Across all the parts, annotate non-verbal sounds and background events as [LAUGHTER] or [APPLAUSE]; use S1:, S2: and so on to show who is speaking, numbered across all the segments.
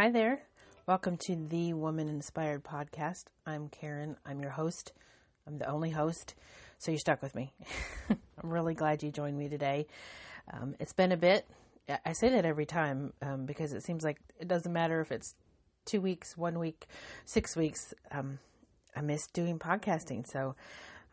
S1: Hi there. Welcome to the Woman Inspired podcast. I'm Karen. I'm your host. I'm the only host, so you're stuck with me. [LAUGHS] I'm really glad you joined me today. Um, it's been a bit. I say that every time um, because it seems like it doesn't matter if it's two weeks, one week, six weeks. Um, I miss doing podcasting, so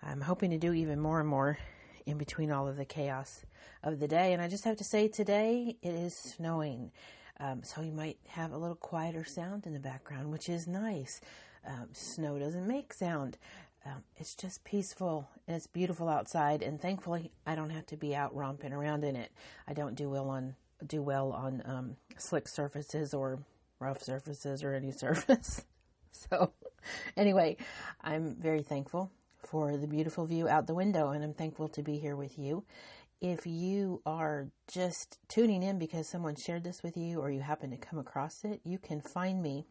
S1: I'm hoping to do even more and more in between all of the chaos of the day. And I just have to say, today it is snowing. Um, so you might have a little quieter sound in the background, which is nice. Um, snow doesn't make sound. Um, it's just peaceful and it's beautiful outside. And thankfully, I don't have to be out romping around in it. I don't do well on do well on um, slick surfaces or rough surfaces or any [LAUGHS] surface. so, anyway, I'm very thankful for the beautiful view out the window, and I'm thankful to be here with you. If you are just tuning in because someone shared this with you or you happen to come across it, you can find me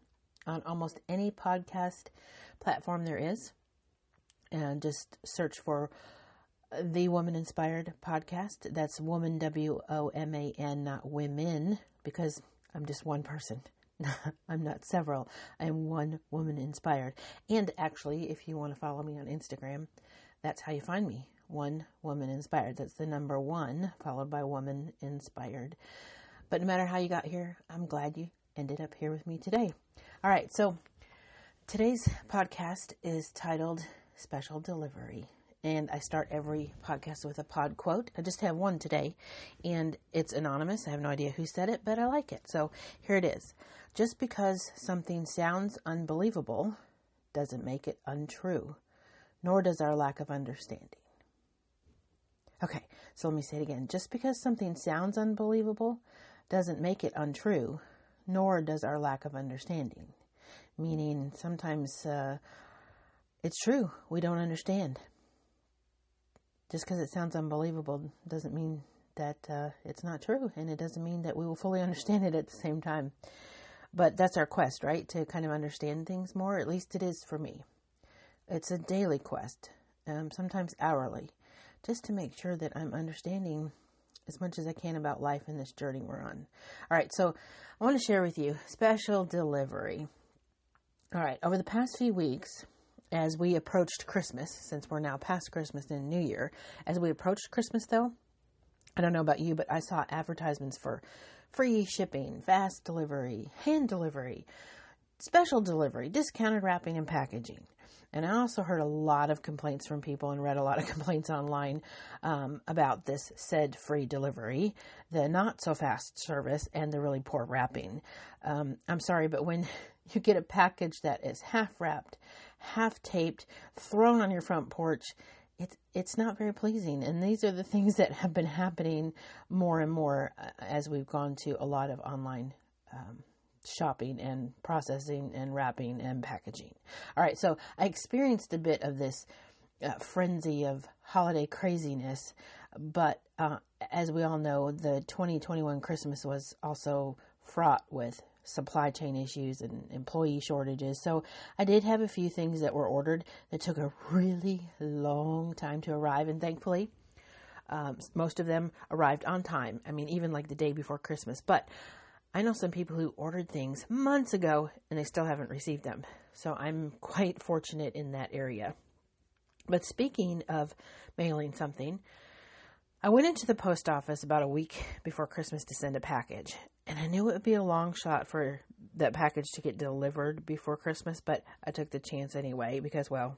S1: on almost any podcast platform there is. And just search for the Woman Inspired podcast. That's Woman, W O M A N, not women, because I'm just one person. [LAUGHS] I'm not several. I'm one woman inspired. And actually, if you want to follow me on Instagram, that's how you find me. One woman inspired. That's the number one, followed by woman inspired. But no matter how you got here, I'm glad you ended up here with me today. All right, so today's podcast is titled Special Delivery. And I start every podcast with a pod quote. I just have one today, and it's anonymous. I have no idea who said it, but I like it. So here it is. Just because something sounds unbelievable doesn't make it untrue, nor does our lack of understanding. Okay, so let me say it again. Just because something sounds unbelievable doesn't make it untrue, nor does our lack of understanding. Meaning, sometimes uh, it's true, we don't understand. Just because it sounds unbelievable doesn't mean that uh, it's not true, and it doesn't mean that we will fully [LAUGHS] understand it at the same time. But that's our quest, right? To kind of understand things more. At least it is for me. It's a daily quest, um, sometimes hourly, just to make sure that I'm understanding as much as I can about life in this journey we're on. All right, so I want to share with you special delivery. All right, over the past few weeks, as we approached Christmas, since we're now past Christmas and New Year, as we approached Christmas though, I don't know about you, but I saw advertisements for free shipping, fast delivery, hand delivery, special delivery, discounted wrapping and packaging. And I also heard a lot of complaints from people and read a lot of [LAUGHS] complaints online um, about this said free delivery, the not so fast service, and the really poor wrapping. Um, I'm sorry, but when [LAUGHS] you get a package that is half wrapped, half taped, thrown on your front porch, it's it's not very pleasing and these are the [LAUGHS] things that have been happening more and more uh, as we've gone to a lot of online um, shopping and processing and wrapping and packaging all right so i experienced a bit of this uh, frenzy of holiday craziness but uh, as we all know the 2021 christmas was also fraught with supply chain issues and employee shortages. So I did have a few things that were ordered that took a really long time to arrive, and thankfully, um, most of them arrived on time. I mean, even like the day before Christmas. But I know some people who ordered things months ago and they still haven't received them. So I'm quite fortunate in that area. But speaking of mailing something, I went into the post office about a week before Christmas to send a package, and I knew it would be a long shot for that package to get delivered before Christmas, but I took the chance anyway because, well,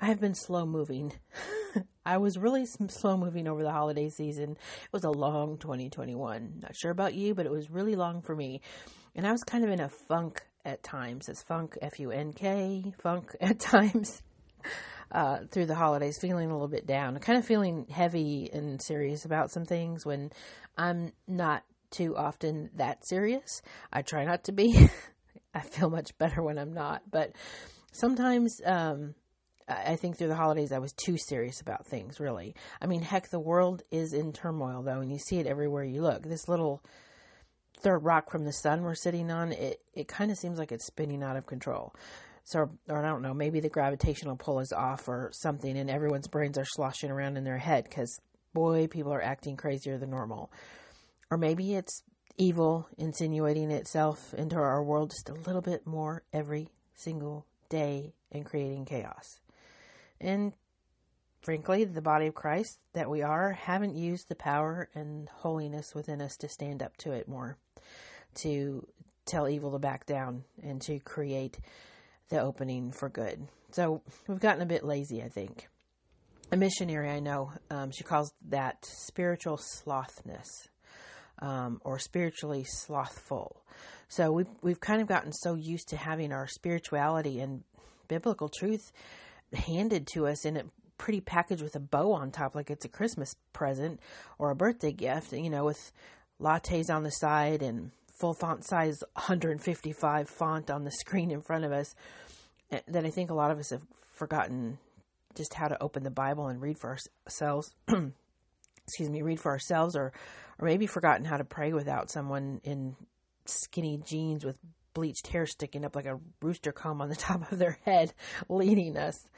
S1: I have been slow moving. [LAUGHS] [LAUGHS] I was really slow moving over the holiday season. It was a long 2021. Not sure about you, but it was really long for me. And I was kind of in a funk at times. It's funk, F U N K, funk [LAUGHS] at times. Uh, through the holidays, feeling a little bit down, kind of feeling heavy and serious about some things when I'm not too often that serious. I try not to be. [LAUGHS] I feel much better when I'm not, but sometimes um, I think through the holidays I was too serious about things. Really, I mean, heck, the world is in turmoil though, and you see it everywhere you look. This little third rock from the sun we're sitting on, it it kind of seems like it's spinning out of control. So, or I don't know, maybe the gravitational pull is off or something, and everyone's brains are sloshing around in their head because boy, people are acting crazier than normal or maybe it's evil insinuating itself into our world just a little bit more every single day and creating chaos. And frankly, the body of Christ that we are haven't used the power and holiness within us to stand up to it more, to tell evil to back down and to create the opening for good. So we've gotten a bit lazy, I think. A missionary I know, um, she calls that spiritual slothness um, or spiritually slothful. So we've, we've kind of gotten so used to having our spirituality and biblical truth handed to us in a pretty package with a bow on top, like it's a Christmas present or a birthday gift, you know, with lattes on the side and full font size 155 font on the screen in front of us. Eh, that I think a lot of us have forgotten just how to open the Bible and read for ourselves. [CLEARS THROAT] excuse me, read for ourselves, or or maybe forgotten how to pray without someone in skinny jeans with bleached hair sticking up like a rooster comb on the [LAUGHS] top of their head leading us.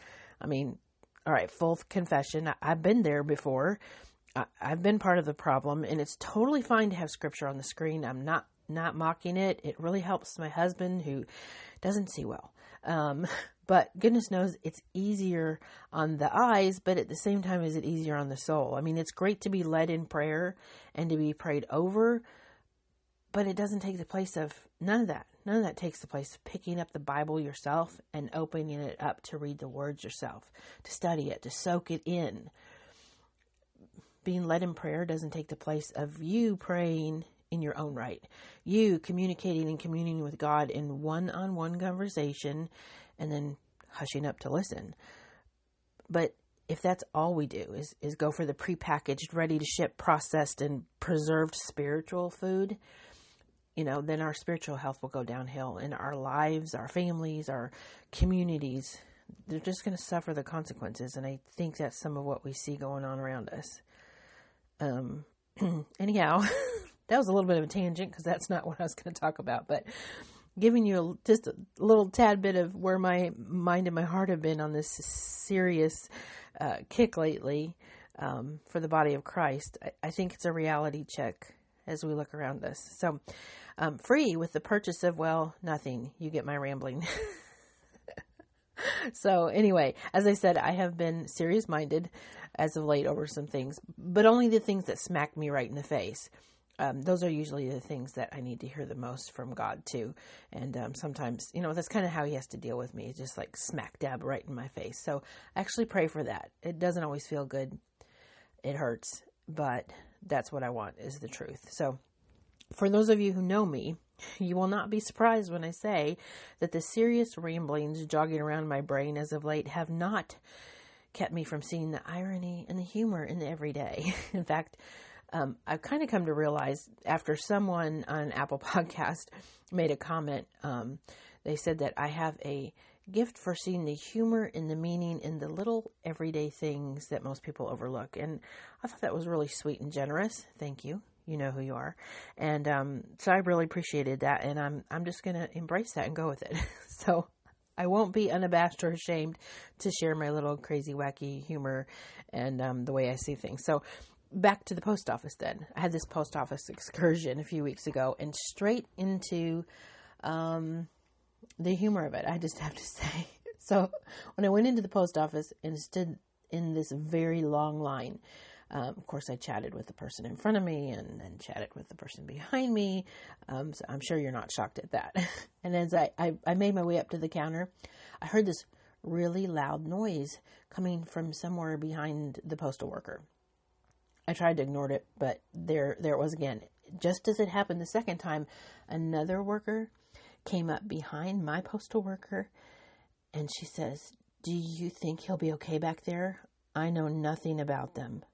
S1: I mean, all right, full confession. I, have been there before. I've been part of the problem, and it's totally fine to have scripture on the screen. I'm not not mocking it. It really helps my husband who doesn't see well. Um, [LAUGHS] but goodness knows it's easier on the eyes, but at the same time, is it easier on the soul? I mean, it's great to be led in prayer and to be prayed over, but it doesn't take the place of none of that. None of that takes the place of picking up the Bible yourself and opening it up to read the words yourself, to study it, to soak it in. Being led in prayer doesn't take the place of you praying in your own right. You communicating and communing with God in one on one conversation and then hushing up to listen. But if that's all we do is, is go for the prepackaged, ready to ship, processed, and preserved spiritual food, you know, then our spiritual health will go downhill and our lives, our families, our communities, they're just going to suffer the consequences. And I think that's some of what we see going on around us. Um, [CLEARS THROAT] anyhow, [LAUGHS] that was a little bit of a tangent because that's not [LAUGHS] what I was going to talk about, but giving you a, just a little tad bit of where my mind and my heart have been on this serious uh, kick lately um, for the body of Christ. I, I, think it's a reality check as we look around us. So, um, free with the purchase of, well, nothing. You get my rambling. [LAUGHS] so, anyway, as I said, I have been serious minded as of late over some things, but only the things that smack me right in the face um, those are usually the things that I need to hear the most from God too. And um, sometimes, you know, that's kind of how He has to deal with me, just like smack dab right in my face. So I actually pray for that. It doesn't always feel good. It hurts, but that's what I want is the truth. So for those of you who know me, you will not be surprised when I say that the serious ramblings jogging around my brain as of late have not kept me from seeing the irony and the humor in the everyday. [LAUGHS] in fact, um, I've kind of come to realize after someone on Apple [LAUGHS] Podcast made a comment, um, they said that I have a gift for seeing the humor and the meaning in the little everyday things that most people overlook. And I thought that was really sweet and generous. Thank you. You know who you are. And um, so I really appreciated that. And I'm, I'm just going to embrace that and go with it. [LAUGHS] so I won't be unabashed or ashamed to share my little crazy, wacky humor and um, the way I see things. So back to the post office then. I had this post office excursion a few weeks ago and straight into um, the humor of it, I just have to [LAUGHS] say. So when I went into the post office and stood in this very long line, um, of course, I chatted with the person in front of me and then chatted with the person behind me. Um, so I'm sure you're not shocked at that. [LAUGHS] and as I, I, I made my way up to the counter, I heard this really loud noise coming from somewhere behind the postal worker. I tried to ignore it, but there there it was again. Just as it happened the second time, another worker came up behind my postal worker and she says, Do you think he'll be okay back there? I know nothing about them.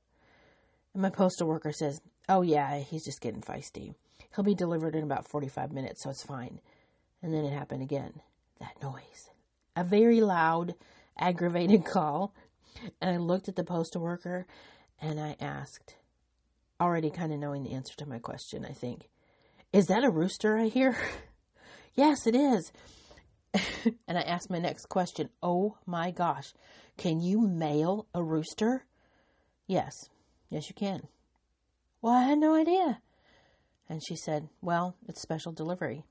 S1: And my postal worker says, Oh, yeah, he's just getting feisty. He'll be delivered in about 45 minutes, so it's fine. And then it happened again. That noise. A very loud, aggravated [LAUGHS] call. And I looked at the postal worker and I asked, already kind of knowing the answer to my question, I think, Is that a rooster I hear? [LAUGHS] yes, it is. [LAUGHS] and I asked my next question, Oh my gosh, can you mail a rooster? Yes, yes, you can. Well, I had no idea. And she said, Well, it's special delivery.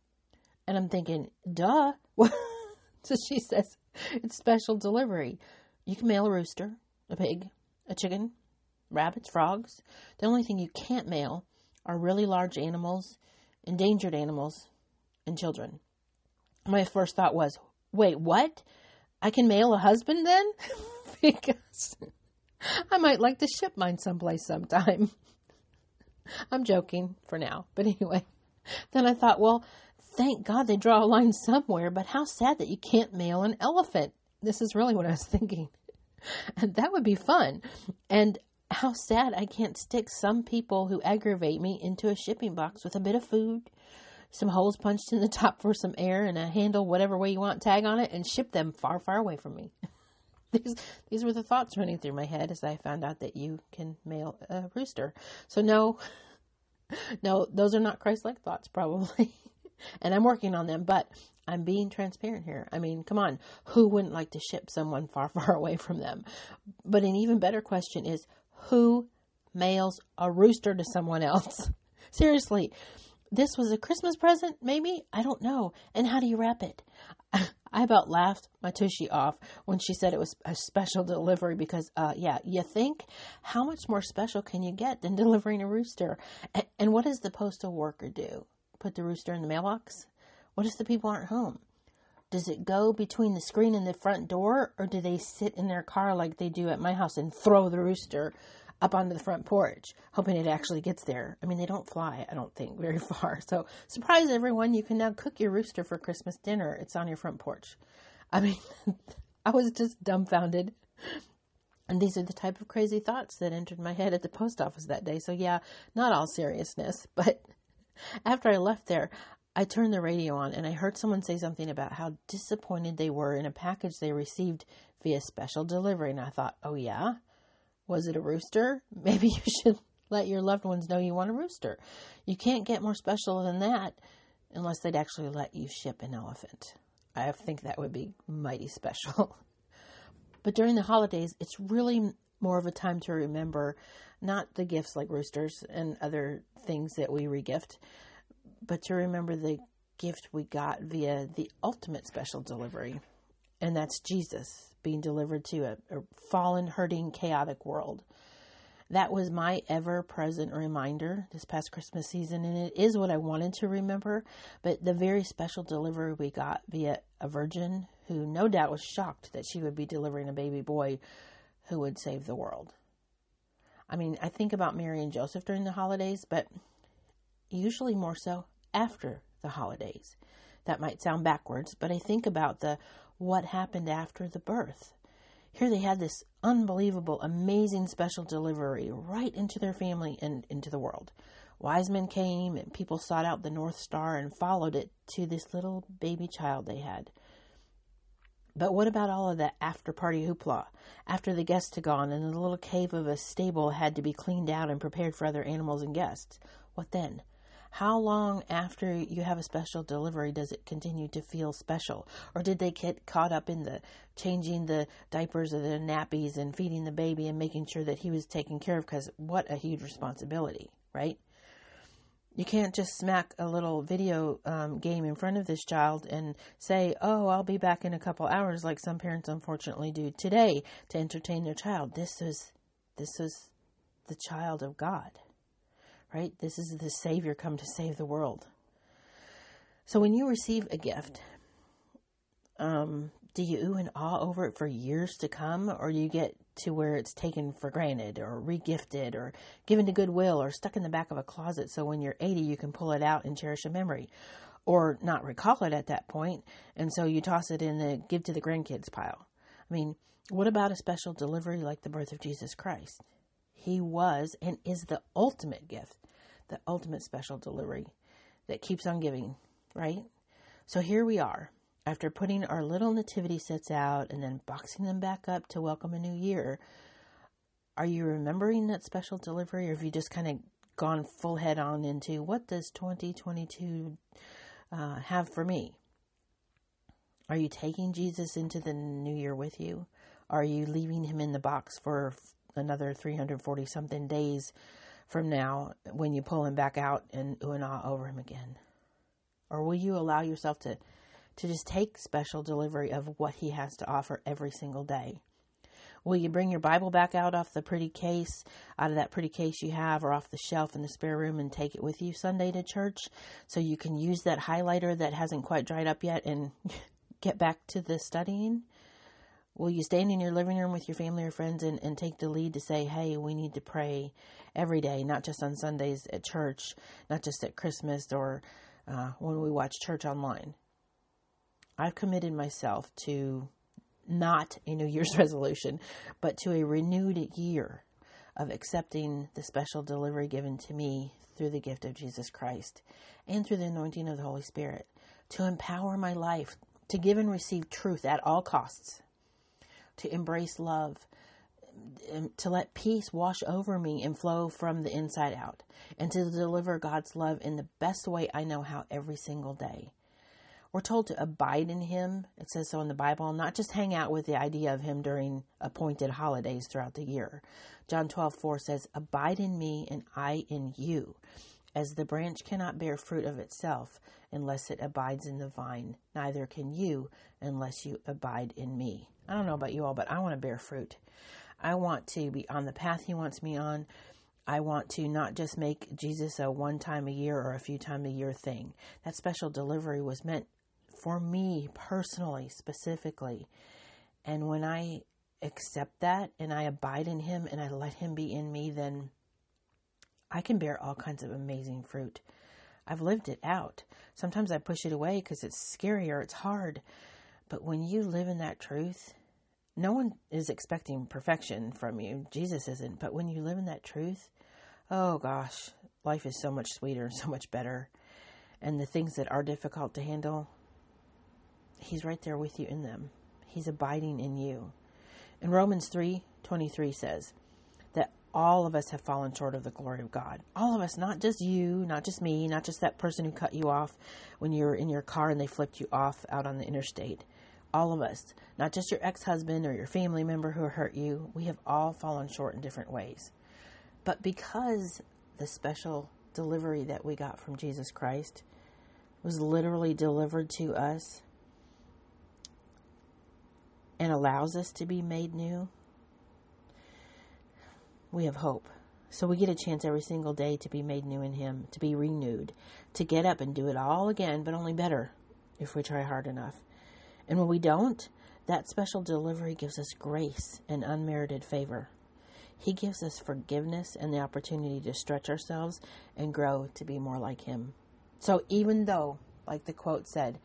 S1: And I'm thinking, Duh. [LAUGHS] so she says, It's special delivery. You can mail a rooster, a pig, a chicken, rabbits, frogs. The only thing you can't mail are really large animals, endangered animals, and children. My first thought was, Wait, what? I can mail a husband then? [LAUGHS] because I might like to ship mine someplace sometime. [LAUGHS] I'm joking for now, but anyway. Then I thought, well, thank God they draw a line somewhere, but how sad that you can't mail an elephant. This is really what I was [LAUGHS] thinking. And that would be fun. And how sad I can't stick some people who aggravate me into a shipping box with a bit of food, some holes punched in the top for some air, and a handle, whatever way you want, tag on it, and ship them far, far away from me. [LAUGHS] these these were the thoughts running through my head as I found out that you can mail a rooster. So no, [LAUGHS] no, those are not Christ-like thoughts, probably. [LAUGHS] and I'm working on them, but I'm being transparent here. I mean, come on, who wouldn't like to ship someone far, far away from them? But an even better question is, who mails a rooster to someone else? Seriously, this was a Christmas present, maybe? I don't know. And how do you wrap it? [LAUGHS] I about laughed my tushy off when she said it was a special delivery because, uh, yeah, you think how much more special can you get than delivering a rooster? And, and what does the postal worker do? Put the rooster in the mailbox? What if the people aren't home? Does it go between the screen and the front door, or do they sit in their car like they do at my house and throw the rooster up onto the front porch, hoping it actually gets there. I mean, they don't fly, I don't think, very [LAUGHS] far. So, surprise everyone, you can now cook your rooster for Christmas dinner. It's on your front porch. I mean, [LAUGHS] I was just dumbfounded. And these are the type of crazy thoughts that entered my head at the post office that day. So, yeah, not all seriousness. [LAUGHS] But after I left there, I turned the radio on and I heard someone say something about how disappointed they were in a package they received via special delivery. And I thought, oh, yeah? Was it a rooster? [LAUGHS] Maybe you should let your loved ones know you want a rooster. You can't get more special than that unless they'd actually let you ship an elephant. I think that would be mighty special. [LAUGHS] but during the holidays, it's really more of a time to remember not the gifts like roosters and other things that we regift, but to remember the gift we got via the ultimate special delivery, and that's Jesus being delivered to a, a fallen, hurting, chaotic world. That was my ever present reminder this past Christmas season, and it is what I wanted to remember. But the very special delivery we got via a virgin who no doubt was shocked that she would be delivering a baby boy who would save the world. I mean, I think about Mary and Joseph during the holidays, but usually more so after the holidays. That might sound backwards, but I think about the what happened after the birth. Here they had this unbelievable, amazing special delivery right into their family and into the world. Wise men came and people sought out the North Star and followed it to this little baby child they had. But what about all of that after party hoopla? After the guests had gone and the little cave of a stable had to be cleaned out and prepared for other animals and guests, what then? How long after you have a special delivery does it continue to feel special? Or did they get caught up in the changing the diapers or the nappies and feeding the baby and making sure that he was taken care of? Because what a huge responsibility, right? You can't just smack a little video um, game in front of this child and say, "Oh, I'll be back in a couple hours," like some parents unfortunately do today to entertain their child. This is this is the child of God right? This is the Savior come to save the world. So when you receive a gift, um, do you ooh and ah over it for years to come, or you get to where it's taken for granted, or regifted, or given to goodwill, or stuck in the back of a closet so when you're 80 you can pull it out and cherish a memory, or not recall it at that point, and so you toss it in the give to the grandkids pile? I mean, what about a special delivery like the birth of Jesus Christ? He was and is the ultimate gift the ultimate special delivery that keeps on giving, right? So here we are. After putting our little nativity sets out and then boxing them back up to welcome a new year, are you remembering that special delivery or have you just kind of gone full head on into what does 2022 uh, have for me? Are you taking Jesus into the new year with you? Are you leaving him in the box for another 340 something days from now when you pull him back out and ooh and over him again? Or will you allow yourself to, to just take special delivery of what he has to offer every single day? Will you bring your Bible back out off the pretty case, out of that pretty case you have, or off the shelf in the spare room and take it with you Sunday to church so you can use that highlighter that hasn't quite dried up yet and [LAUGHS] get back to the studying? Will you stand in your living room with your family or friends and, and take the lead to say, hey, we need to pray every day, not just on Sundays at church, not just at Christmas or uh, when we watch church online? I've committed myself to not a New Year's [LAUGHS] resolution, but to a renewed year of accepting the special delivery given to me through the gift of Jesus Christ and through the anointing of the Holy Spirit to empower my life to give and receive truth at all costs, to embrace love, to let peace wash over me and flow from the inside out, and to deliver God's love in the best way I know how every single day. We're told to abide in Him. It says so in the Bible, not just hang out with the idea of Him during appointed holidays throughout the year. John 12, 4 says, Abide in me and I in you, as the branch cannot bear fruit of itself unless it abides in the vine, neither can you unless you abide in me. I don't know about you all, but I want to bear fruit. I want to be on the path He wants me on. I want to not just make Jesus a one time a year or a few time a year thing. That special delivery was meant for me personally, specifically. And when I accept that and I abide in Him and I let Him be in me, then I can bear all kinds of amazing fruit. I've lived it out. Sometimes I push it away because it's scary or it's hard. But when you live in that truth, no one is expecting perfection from you. Jesus isn't. But when you live in that truth, oh gosh, life is so much sweeter and so much better. And the things that are difficult to handle, He's right there with you in them. He's abiding in you. And Romans 3:23 says that all of us have fallen short of the glory of God. All of us, not just you, not just me, not just that person who cut you off when you were in your car and they flipped you off out on the interstate. All of us, not just your ex-husband or your family member who hurt you. We have all fallen short in different ways. But because the special delivery that we got from Jesus Christ was literally delivered to us and allows us to be made new, we have hope. So we get a chance every single day to be made new in Him, to be renewed, to get up and do it all again, but only better if we try hard enough. And when we don't, that special delivery gives us grace and unmerited favor. He gives us forgiveness and the opportunity to stretch ourselves and grow to be more like Him. So even though, like the quote said,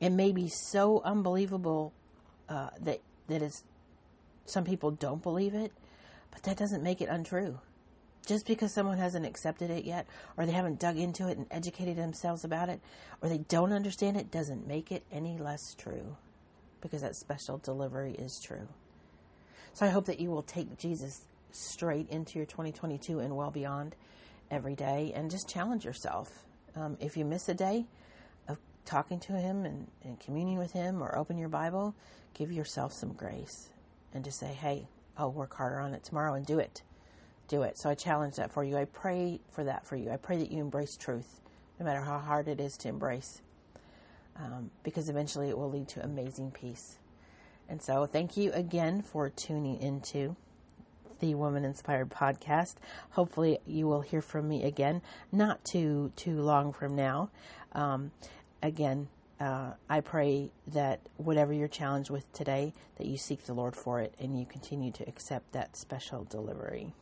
S1: it may be so unbelievable uh, that that is some people don't believe it, but that doesn't make it untrue. Just because someone hasn't accepted it yet, or they haven't dug into it and educated themselves about it, or they don't understand it, doesn't make it any less true. Because that special delivery is true. So I hope that you will take Jesus straight into your 2022 and well beyond every day and just challenge yourself. Um, if you miss a day of talking to Him and, and communing with Him or open your Bible, give yourself some grace and just say, hey, I'll work harder on it tomorrow and do it. Do it. So I challenge that for you. I pray for that for you. I pray that you embrace truth, no matter how hard it is to embrace, um, because eventually it will lead to amazing peace. And so thank you again for tuning into the Woman Inspired podcast. Hopefully you will hear from me again, not too too long from now. Um, again, uh, I pray that whatever you're challenged with today, that you seek the Lord for it and you continue to accept that special delivery.